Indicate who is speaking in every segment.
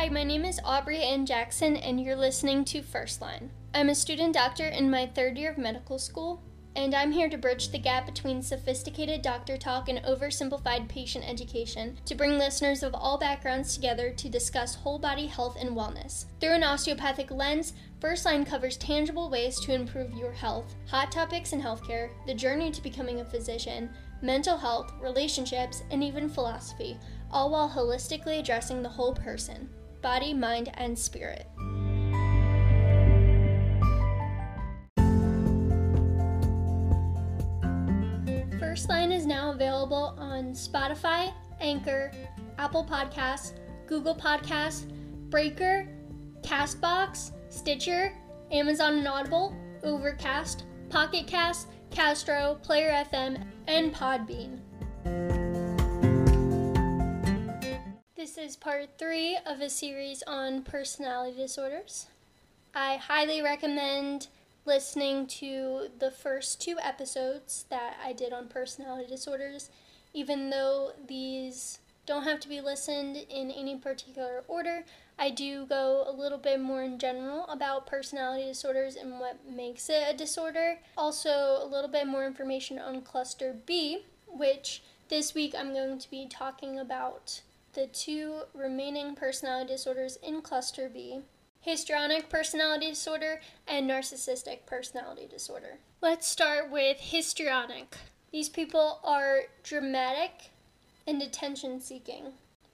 Speaker 1: Hi, my name is Aubrey Ann Jackson, and you're listening to First Line. I'm a student doctor in my third year of medical school, and I'm here to bridge the gap between sophisticated doctor talk and oversimplified patient education to bring listeners of all backgrounds together to discuss whole body health and wellness. Through an osteopathic lens, First Line covers tangible ways to improve your health, hot topics in healthcare, the journey to becoming a physician, mental health, relationships, and even philosophy, all while holistically addressing the whole person body, mind, and spirit. First Line is now available on Spotify, Anchor, Apple Podcasts, Google Podcasts, Breaker, Castbox, Stitcher, Amazon and Audible, Overcast, Pocket Cast, Castro, Player FM, and Podbean. This is part three of a series on personality disorders. I highly recommend listening to the first two episodes that I did on personality disorders, even though these don't have to be listened in any particular order. I do go a little bit more in general about personality disorders and what makes it a disorder. Also, a little bit more information on cluster B, which this week I'm going to be talking about the two remaining personality disorders in cluster B histrionic personality disorder and narcissistic personality disorder. Let's start with histrionic. These people are dramatic and attention seeking.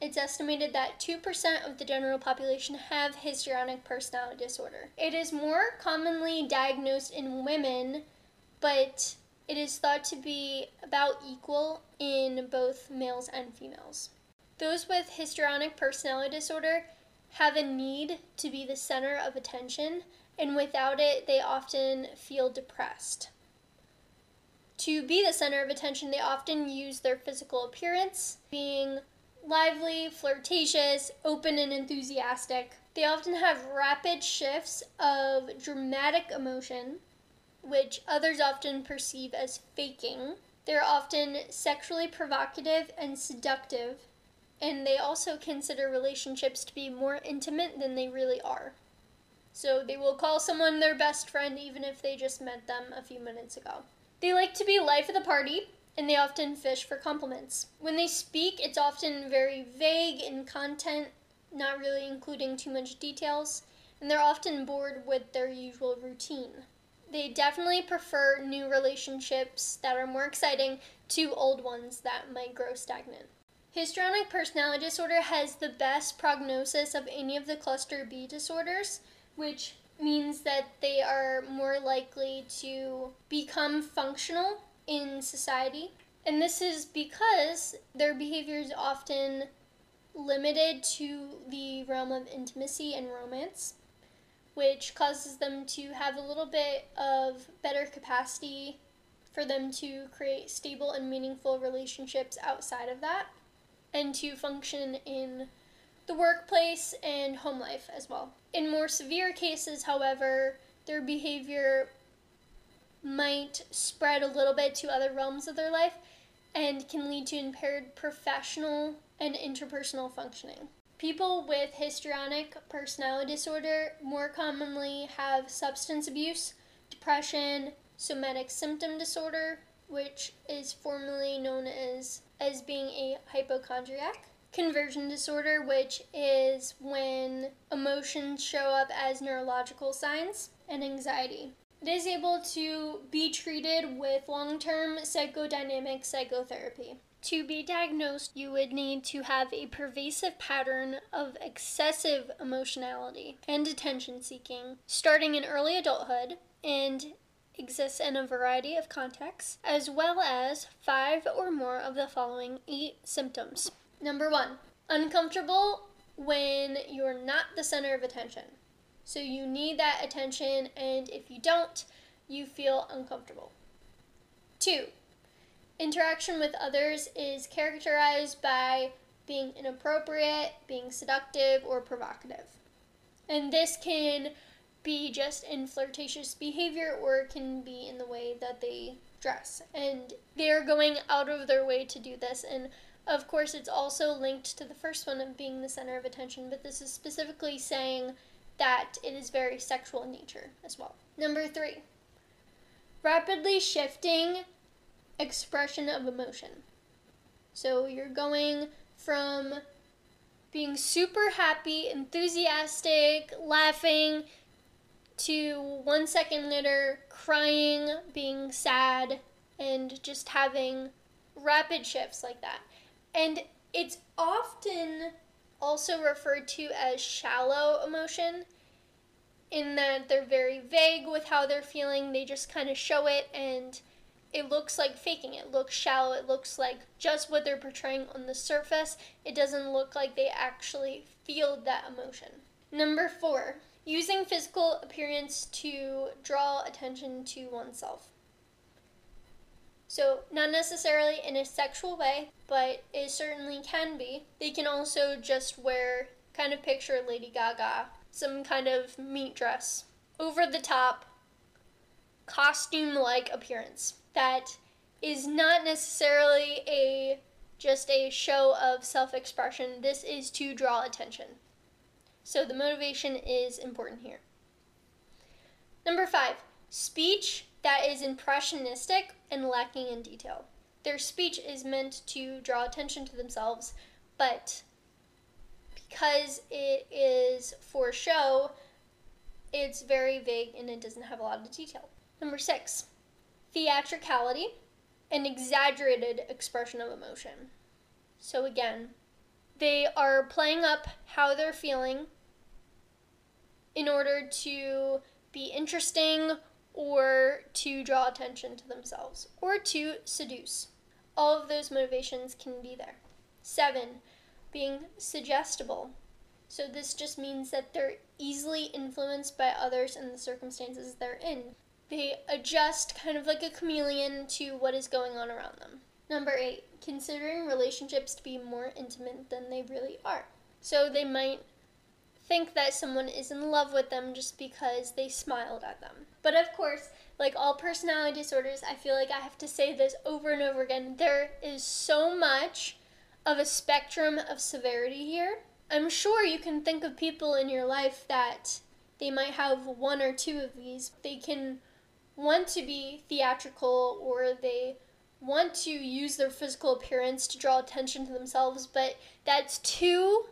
Speaker 1: It's estimated that 2% of the general population have histrionic personality disorder. It is more commonly diagnosed in women, but it is thought to be about equal in both males and females. Those with histrionic personality disorder have a need to be the center of attention, and without it, they often feel depressed. To be the center of attention, they often use their physical appearance, being lively, flirtatious, open, and enthusiastic. They often have rapid shifts of dramatic emotion, which others often perceive as faking. They're often sexually provocative and seductive, and they also consider relationships to be more intimate than they really are. So they will call someone their best friend even if they just met them a few minutes ago. They like to be life of the party, and they often fish for compliments. When they speak, it's often very vague in content, not really including too much details, and they're often bored with their usual routine. They definitely prefer new relationships that are more exciting to old ones that might grow stagnant. Histrionic personality disorder has the best prognosis of any of the cluster B disorders, which means that they are more likely to become functional in society. And this is because their behavior is often limited to the realm of intimacy and romance, which causes them to have a little bit of better capacity for them to create stable and meaningful relationships outside of that and to function in the workplace and home life as well. In more severe cases, however, their behavior might spread a little bit to other realms of their life and can lead to impaired professional and interpersonal functioning. People with histrionic personality disorder more commonly have substance abuse, depression, somatic symptom disorder, which is formerly known as as being a hypochondriac. Conversion disorder, which is when emotions show up as neurological signs, and anxiety. It is able to be treated with long term psychodynamic psychotherapy. To be diagnosed, you would need to have a pervasive pattern of excessive emotionality and attention seeking, starting in early adulthood, and exists in a variety of contexts, as well as five or more of the following eight symptoms. Number one, uncomfortable when you're not the center of attention. So you need that attention, and if you don't, you feel uncomfortable. Two, interaction with others is characterized by being inappropriate, being seductive, or provocative. And this can be just in flirtatious behavior or it can be in the way that they dress. And they're going out of their way to do this. And Of course, it's also linked to the first one of being the center of attention, but this is specifically saying that it is very sexual in nature as well. Number three, rapidly shifting expression of emotion. So you're going from being super happy, enthusiastic, laughing, to one second later crying, being sad, and just having rapid shifts like that. And it's often also referred to as shallow emotion in that they're very vague with how they're feeling. They just kind of show it and it looks like faking. It looks shallow. It looks like just what they're portraying on the surface. It doesn't look like they actually feel that emotion. Number four, using physical appearance to draw attention to oneself. So, not necessarily in a sexual way, but it certainly can be. They can also just wear, kind of picture Lady Gaga, some kind of meat dress, over the top, costume like appearance that is not necessarily a just a show of self-expression. This is to draw attention. So the motivation is important here. Number 5, speech that is impressionistic and lacking in detail. Their speech is meant to draw attention to themselves, but because it is for show, it's very vague and it doesn't have a lot of detail. Number six, theatricality an exaggerated expression of emotion. So again, they are playing up how they're feeling in order to be interesting or to draw attention to themselves, or to seduce. All of those motivations can be there. Seven, being suggestible. So this just means that they're easily influenced by others and the circumstances they're in. They adjust kind of like a chameleon to what is going on around them. Number eight, considering relationships to be more intimate than they really are. So they might think that someone is in love with them just because they smiled at them. But of course, like all personality disorders, I feel like I have to say this over and over again. There is so much of a spectrum of severity here. I'm sure you can think of people in your life that they might have one or two of these. They can want to be theatrical or they want to use their physical appearance to draw attention to themselves, but that's too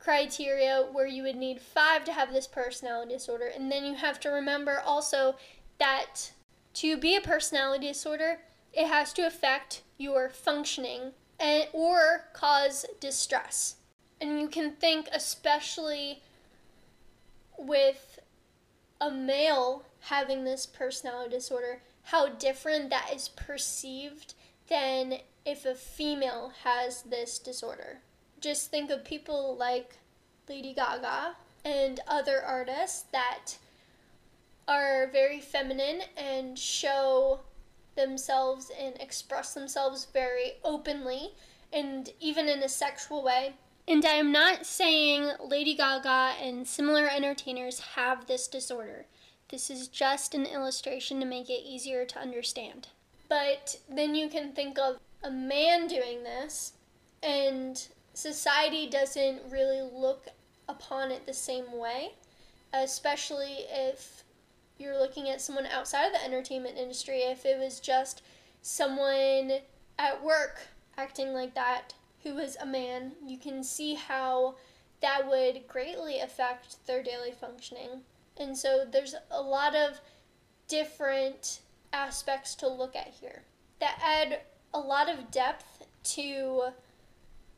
Speaker 1: criteria where you would need five to have this personality disorder. And then you have to remember also that to be a personality disorder, it has to affect your functioning and or cause distress. And you can think especially with a male having this personality disorder, how different that is perceived than if a female has this disorder just think of people like Lady Gaga and other artists that are very feminine and show themselves and express themselves very openly and even in a sexual way. And I am not saying Lady Gaga and similar entertainers have this disorder. This is just an illustration to make it easier to understand. But then you can think of a man doing this and society doesn't really look upon it the same way, especially if you're looking at someone outside of the entertainment industry. If it was just someone at work acting like that who was a man, you can see how that would greatly affect their daily functioning. And so there's a lot of different aspects to look at here that add a lot of depth to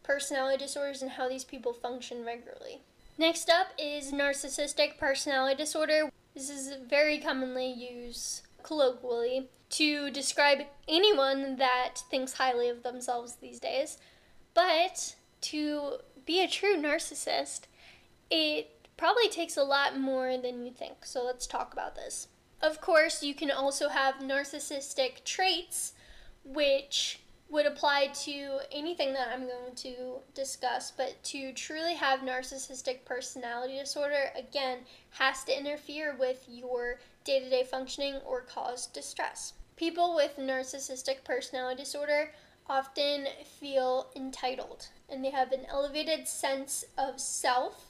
Speaker 1: personality disorders and how these people function regularly. Next up is narcissistic personality disorder. This is very commonly used colloquially to describe anyone that thinks highly of themselves these days. But to be a true narcissist, it probably takes a lot more than you think. So let's talk about this. Of course, you can also have narcissistic traits, which would apply to anything that I'm going to discuss, but to truly have narcissistic personality disorder, again, has to interfere with your day to day functioning or cause distress. People with narcissistic personality disorder often feel entitled and they have an elevated sense of self.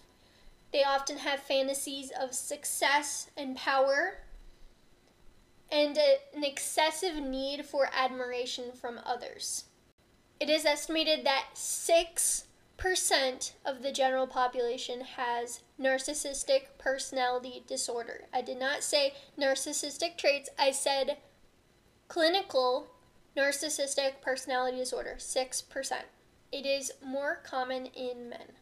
Speaker 1: They often have fantasies of success and power and a, an excessive need for admiration from others. It is estimated that 6% of the general population has narcissistic personality disorder. I did not say narcissistic traits, I said clinical narcissistic personality disorder, 6%. It is more common in men.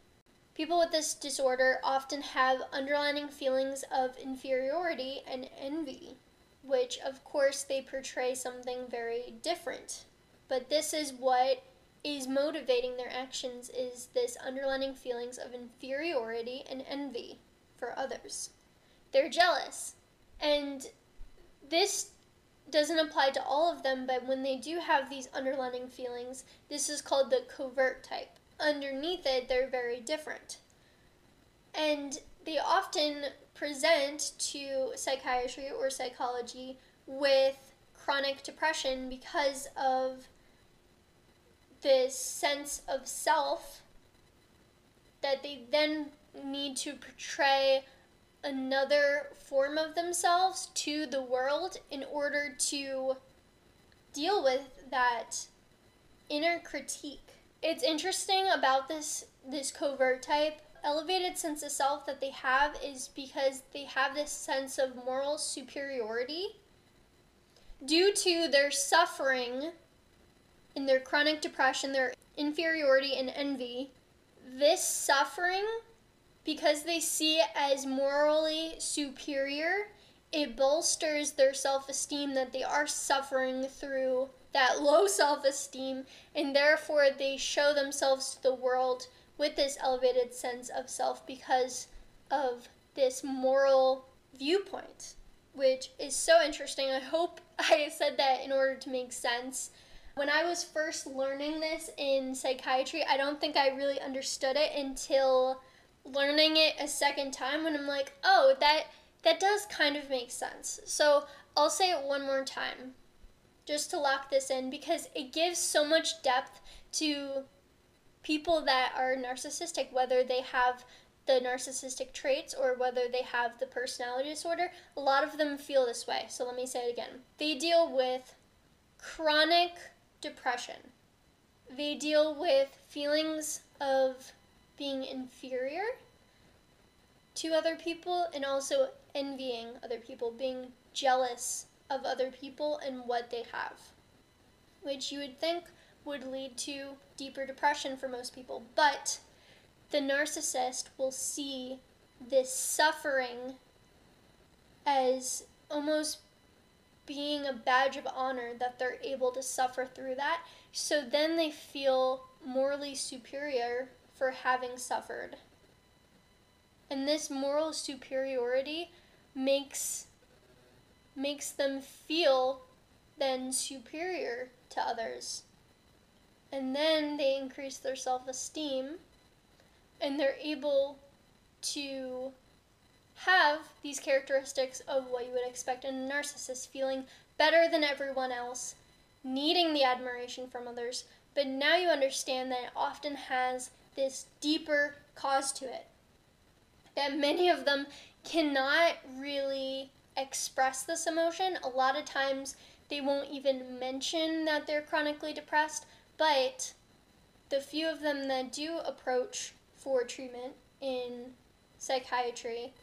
Speaker 1: People with this disorder often have underlying feelings of inferiority and envy which of course they portray something very different. But this is what is motivating their actions is this underlying feelings of inferiority and envy for others. They're jealous. And this doesn't apply to all of them, but when they do have these underlying feelings, this is called the covert type. Underneath it, they're very different. And they often present to psychiatry or psychology with chronic depression because of this sense of self that they then need to portray another form of themselves to the world in order to deal with that inner critique. It's interesting about this this covert type elevated sense of self that they have is because they have this sense of moral superiority due to their suffering in their chronic depression, their inferiority and envy. This suffering, because they see it as morally superior, it bolsters their self esteem that they are suffering through that low self esteem, and therefore they show themselves to the world with this elevated sense of self because of this moral viewpoint, which is so interesting. I hope I said that in order to make sense. When I was first learning this in psychiatry, I don't think I really understood it until learning it a second time when I'm like, "Oh, that that does kind of make sense." So, I'll say it one more time just to lock this in because it gives so much depth to people that are narcissistic, whether they have the narcissistic traits or whether they have the personality disorder, a lot of them feel this way. So let me say it again. They deal with chronic depression. They deal with feelings of being inferior to other people and also envying other people, being jealous of other people and what they have. Which you would think would lead to deeper depression for most people. But the narcissist will see this suffering as almost being a badge of honor that they're able to suffer through that. So then they feel morally superior for having suffered. And this moral superiority makes makes them feel then superior to others and then they increase their self esteem and they're able to have these characteristics of what you would expect in a narcissist feeling better than everyone else, needing the admiration from others, but now you understand that it often has this deeper cause to it. That many of them cannot really express this emotion. A lot of times they won't even mention that they're chronically depressed, but the few of them that do approach for treatment in psychiatry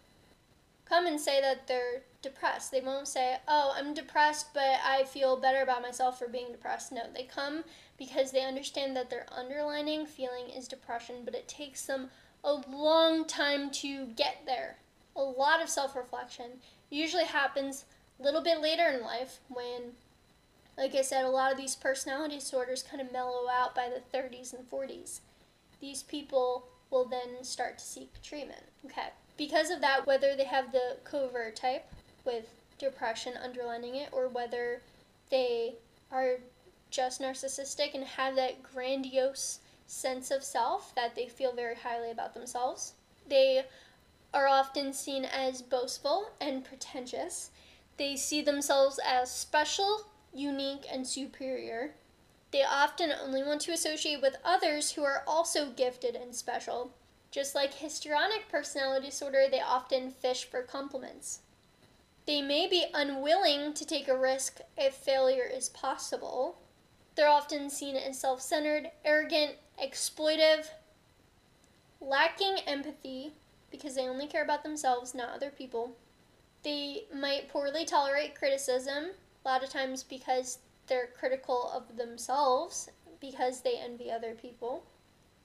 Speaker 1: come and say that they're depressed. They won't say, Oh, I'm depressed, but I feel better about myself for being depressed. No, they come because they understand that their underlining feeling is depression, but it takes them a long time to get there. A lot of self reflection usually happens a little bit later in life when like I said, a lot of these personality disorders kind of mellow out by the 30s and 40s. These people will then start to seek treatment. Okay. Because of that, whether they have the covert type with depression underlining it or whether they are just narcissistic and have that grandiose sense of self that they feel very highly about themselves. They are often seen as boastful and pretentious. They see themselves as special unique and superior. They often only want to associate with others who are also gifted and special. Just like histrionic personality disorder, they often fish for compliments. They may be unwilling to take a risk if failure is possible. They're often seen as self centered, arrogant, exploitive, lacking empathy because they only care about themselves, not other people. They might poorly tolerate criticism, a lot of times because they're critical of themselves because they envy other people.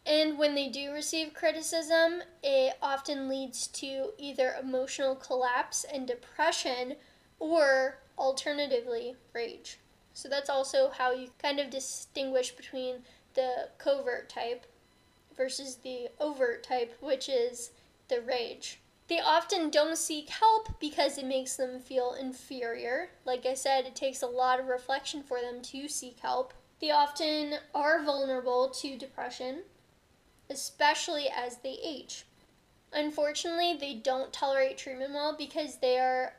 Speaker 1: And when they do receive criticism, it often leads to either emotional collapse and depression or alternatively rage. So that's also how you kind of distinguish between the covert type versus the overt type, which is the rage. They often don't seek help because it makes them feel inferior. Like I said, it takes a lot of reflection for them to seek help. They often are vulnerable to depression especially as they age. Unfortunately, they don't tolerate treatment well because they are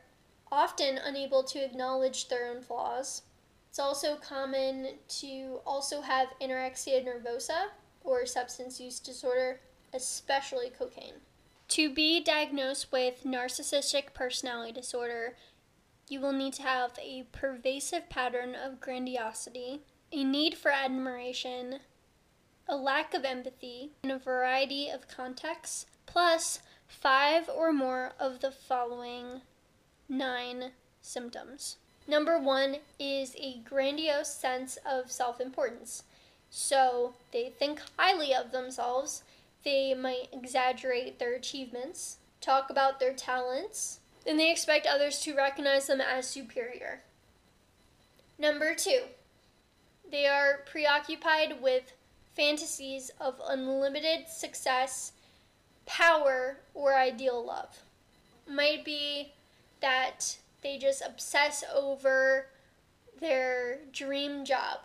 Speaker 1: often unable to acknowledge their own flaws. It's also common to also have anorexia nervosa or substance use disorder, especially cocaine. To be diagnosed with narcissistic personality disorder, you will need to have a pervasive pattern of grandiosity, a need for admiration, a lack of empathy in a variety of contexts, plus five or more of the following nine symptoms. Number one is a grandiose sense of self importance. So they think highly of themselves, they might exaggerate their achievements, talk about their talents, and they expect others to recognize them as superior. Number two, they are preoccupied with fantasies of unlimited success, power, or ideal love. Might be that they just obsess over their dream job.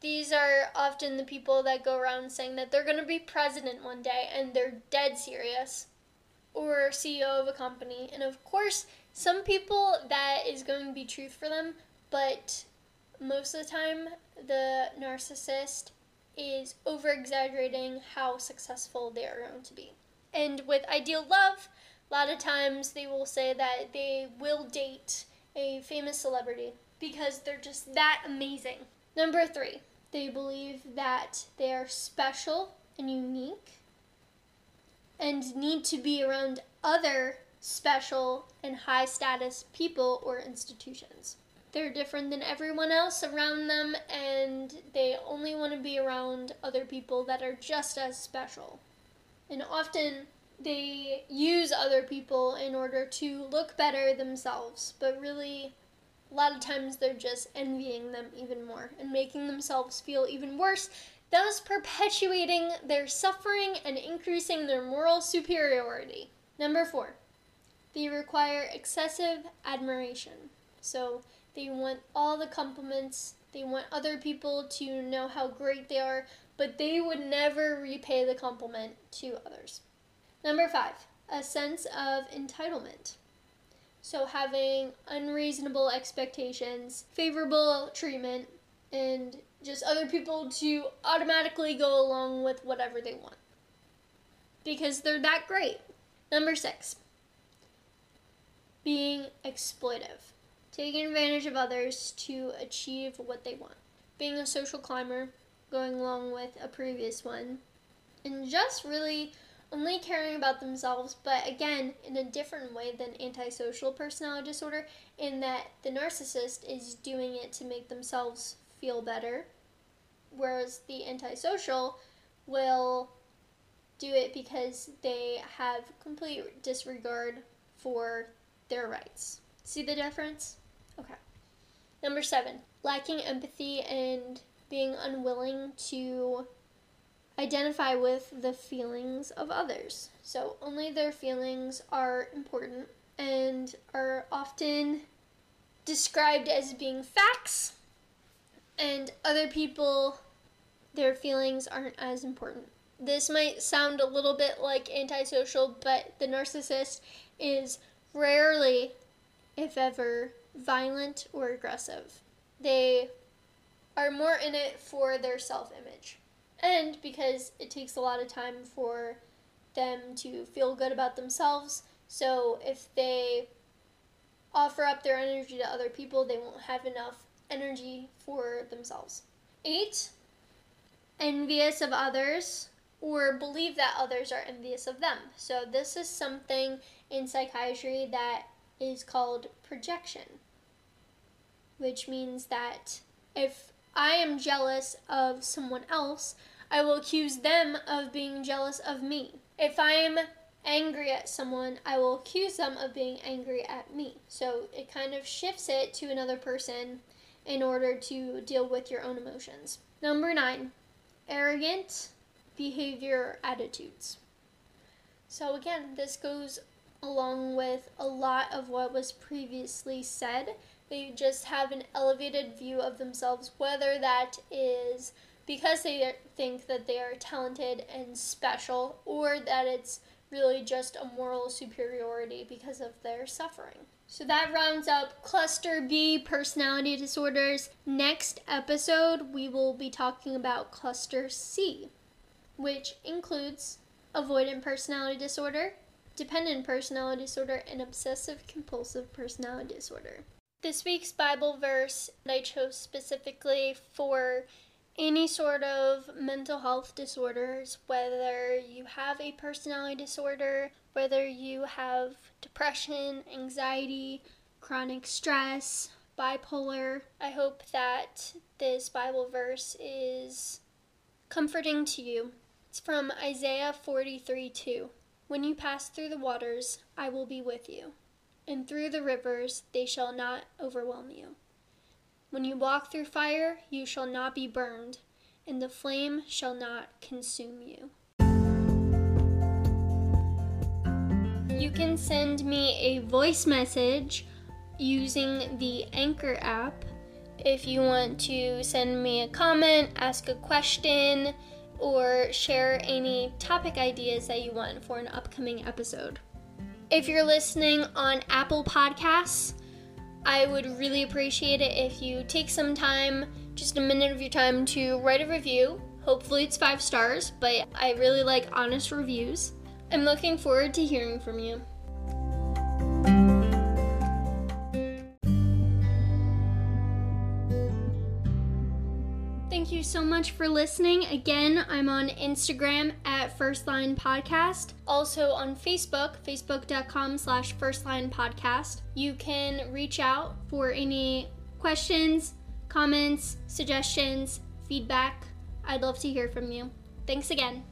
Speaker 1: These are often the people that go around saying that they're going to be president one day and they're dead serious, or CEO of a company. And of course, some people that is going to be truth for them, but most of the time, the narcissist is over exaggerating how successful they are going to be. And with ideal love, a lot of times they will say that they will date a famous celebrity because they're just that amazing. Number three, they believe that they are special and unique and need to be around other special and high status people or institutions they're different than everyone else around them and they only want to be around other people that are just as special. And often they use other people in order to look better themselves, but really a lot of times they're just envying them even more and making themselves feel even worse, thus perpetuating their suffering and increasing their moral superiority. Number four, they require excessive admiration. So they want all the compliments. They want other people to know how great they are, but they would never repay the compliment to others. Number five, a sense of entitlement. So, having unreasonable expectations, favorable treatment, and just other people to automatically go along with whatever they want. Because they're that great. Number six, being exploitive taking advantage of others to achieve what they want. Being a social climber, going along with a previous one, and just really only caring about themselves, but again, in a different way than antisocial personality disorder, in that the narcissist is doing it to make themselves feel better, whereas the antisocial will do it because they have complete disregard for their rights. See the difference? Okay. Number seven, lacking empathy and being unwilling to identify with the feelings of others. So only their feelings are important and are often described as being facts, and other people, their feelings aren't as important. This might sound a little bit like antisocial, but the narcissist is rarely, if ever, violent or aggressive. They are more in it for their self image. And because it takes a lot of time for them to feel good about themselves. So if they offer up their energy to other people, they won't have enough energy for themselves. Eight, envious of others or believe that others are envious of them. So this is something in psychiatry that is called projection, which means that if I am jealous of someone else, I will accuse them of being jealous of me. If I am angry at someone, I will accuse them of being angry at me. So it kind of shifts it to another person in order to deal with your own emotions. Number nine, arrogant behavior attitudes. So again, this goes along with a lot of what was previously said. They just have an elevated view of themselves, whether that is because they think that they are talented and special, or that it's really just a moral superiority because of their suffering. So that rounds up Cluster B personality disorders. Next episode, we will be talking about Cluster C, which includes avoidant personality disorder, dependent personality disorder, and obsessive compulsive personality disorder. This week's Bible verse I chose specifically for any sort of mental health disorders, whether you have a personality disorder, whether you have depression, anxiety, chronic stress, bipolar. I hope that this Bible verse is comforting to you. It's from Isaiah 43 2. When you pass through the waters, I will be with you, and through the rivers, they shall not overwhelm you. When you walk through fire, you shall not be burned, and the flame shall not consume you. You can send me a voice message using the Anchor app if you want to send me a comment, ask a question, or share any topic ideas that you want for an upcoming episode. If you're listening on Apple Podcasts, I would really appreciate it if you take some time, just a minute of your time, to write a review. Hopefully, it's five stars, but I really like honest reviews. I'm looking forward to hearing from you. You so much for listening. Again, I'm on Instagram at First Line Podcast. Also on Facebook, facebook.com slash First Line Podcast. You can reach out for any questions, comments, suggestions, feedback. I'd love to hear from you. Thanks again.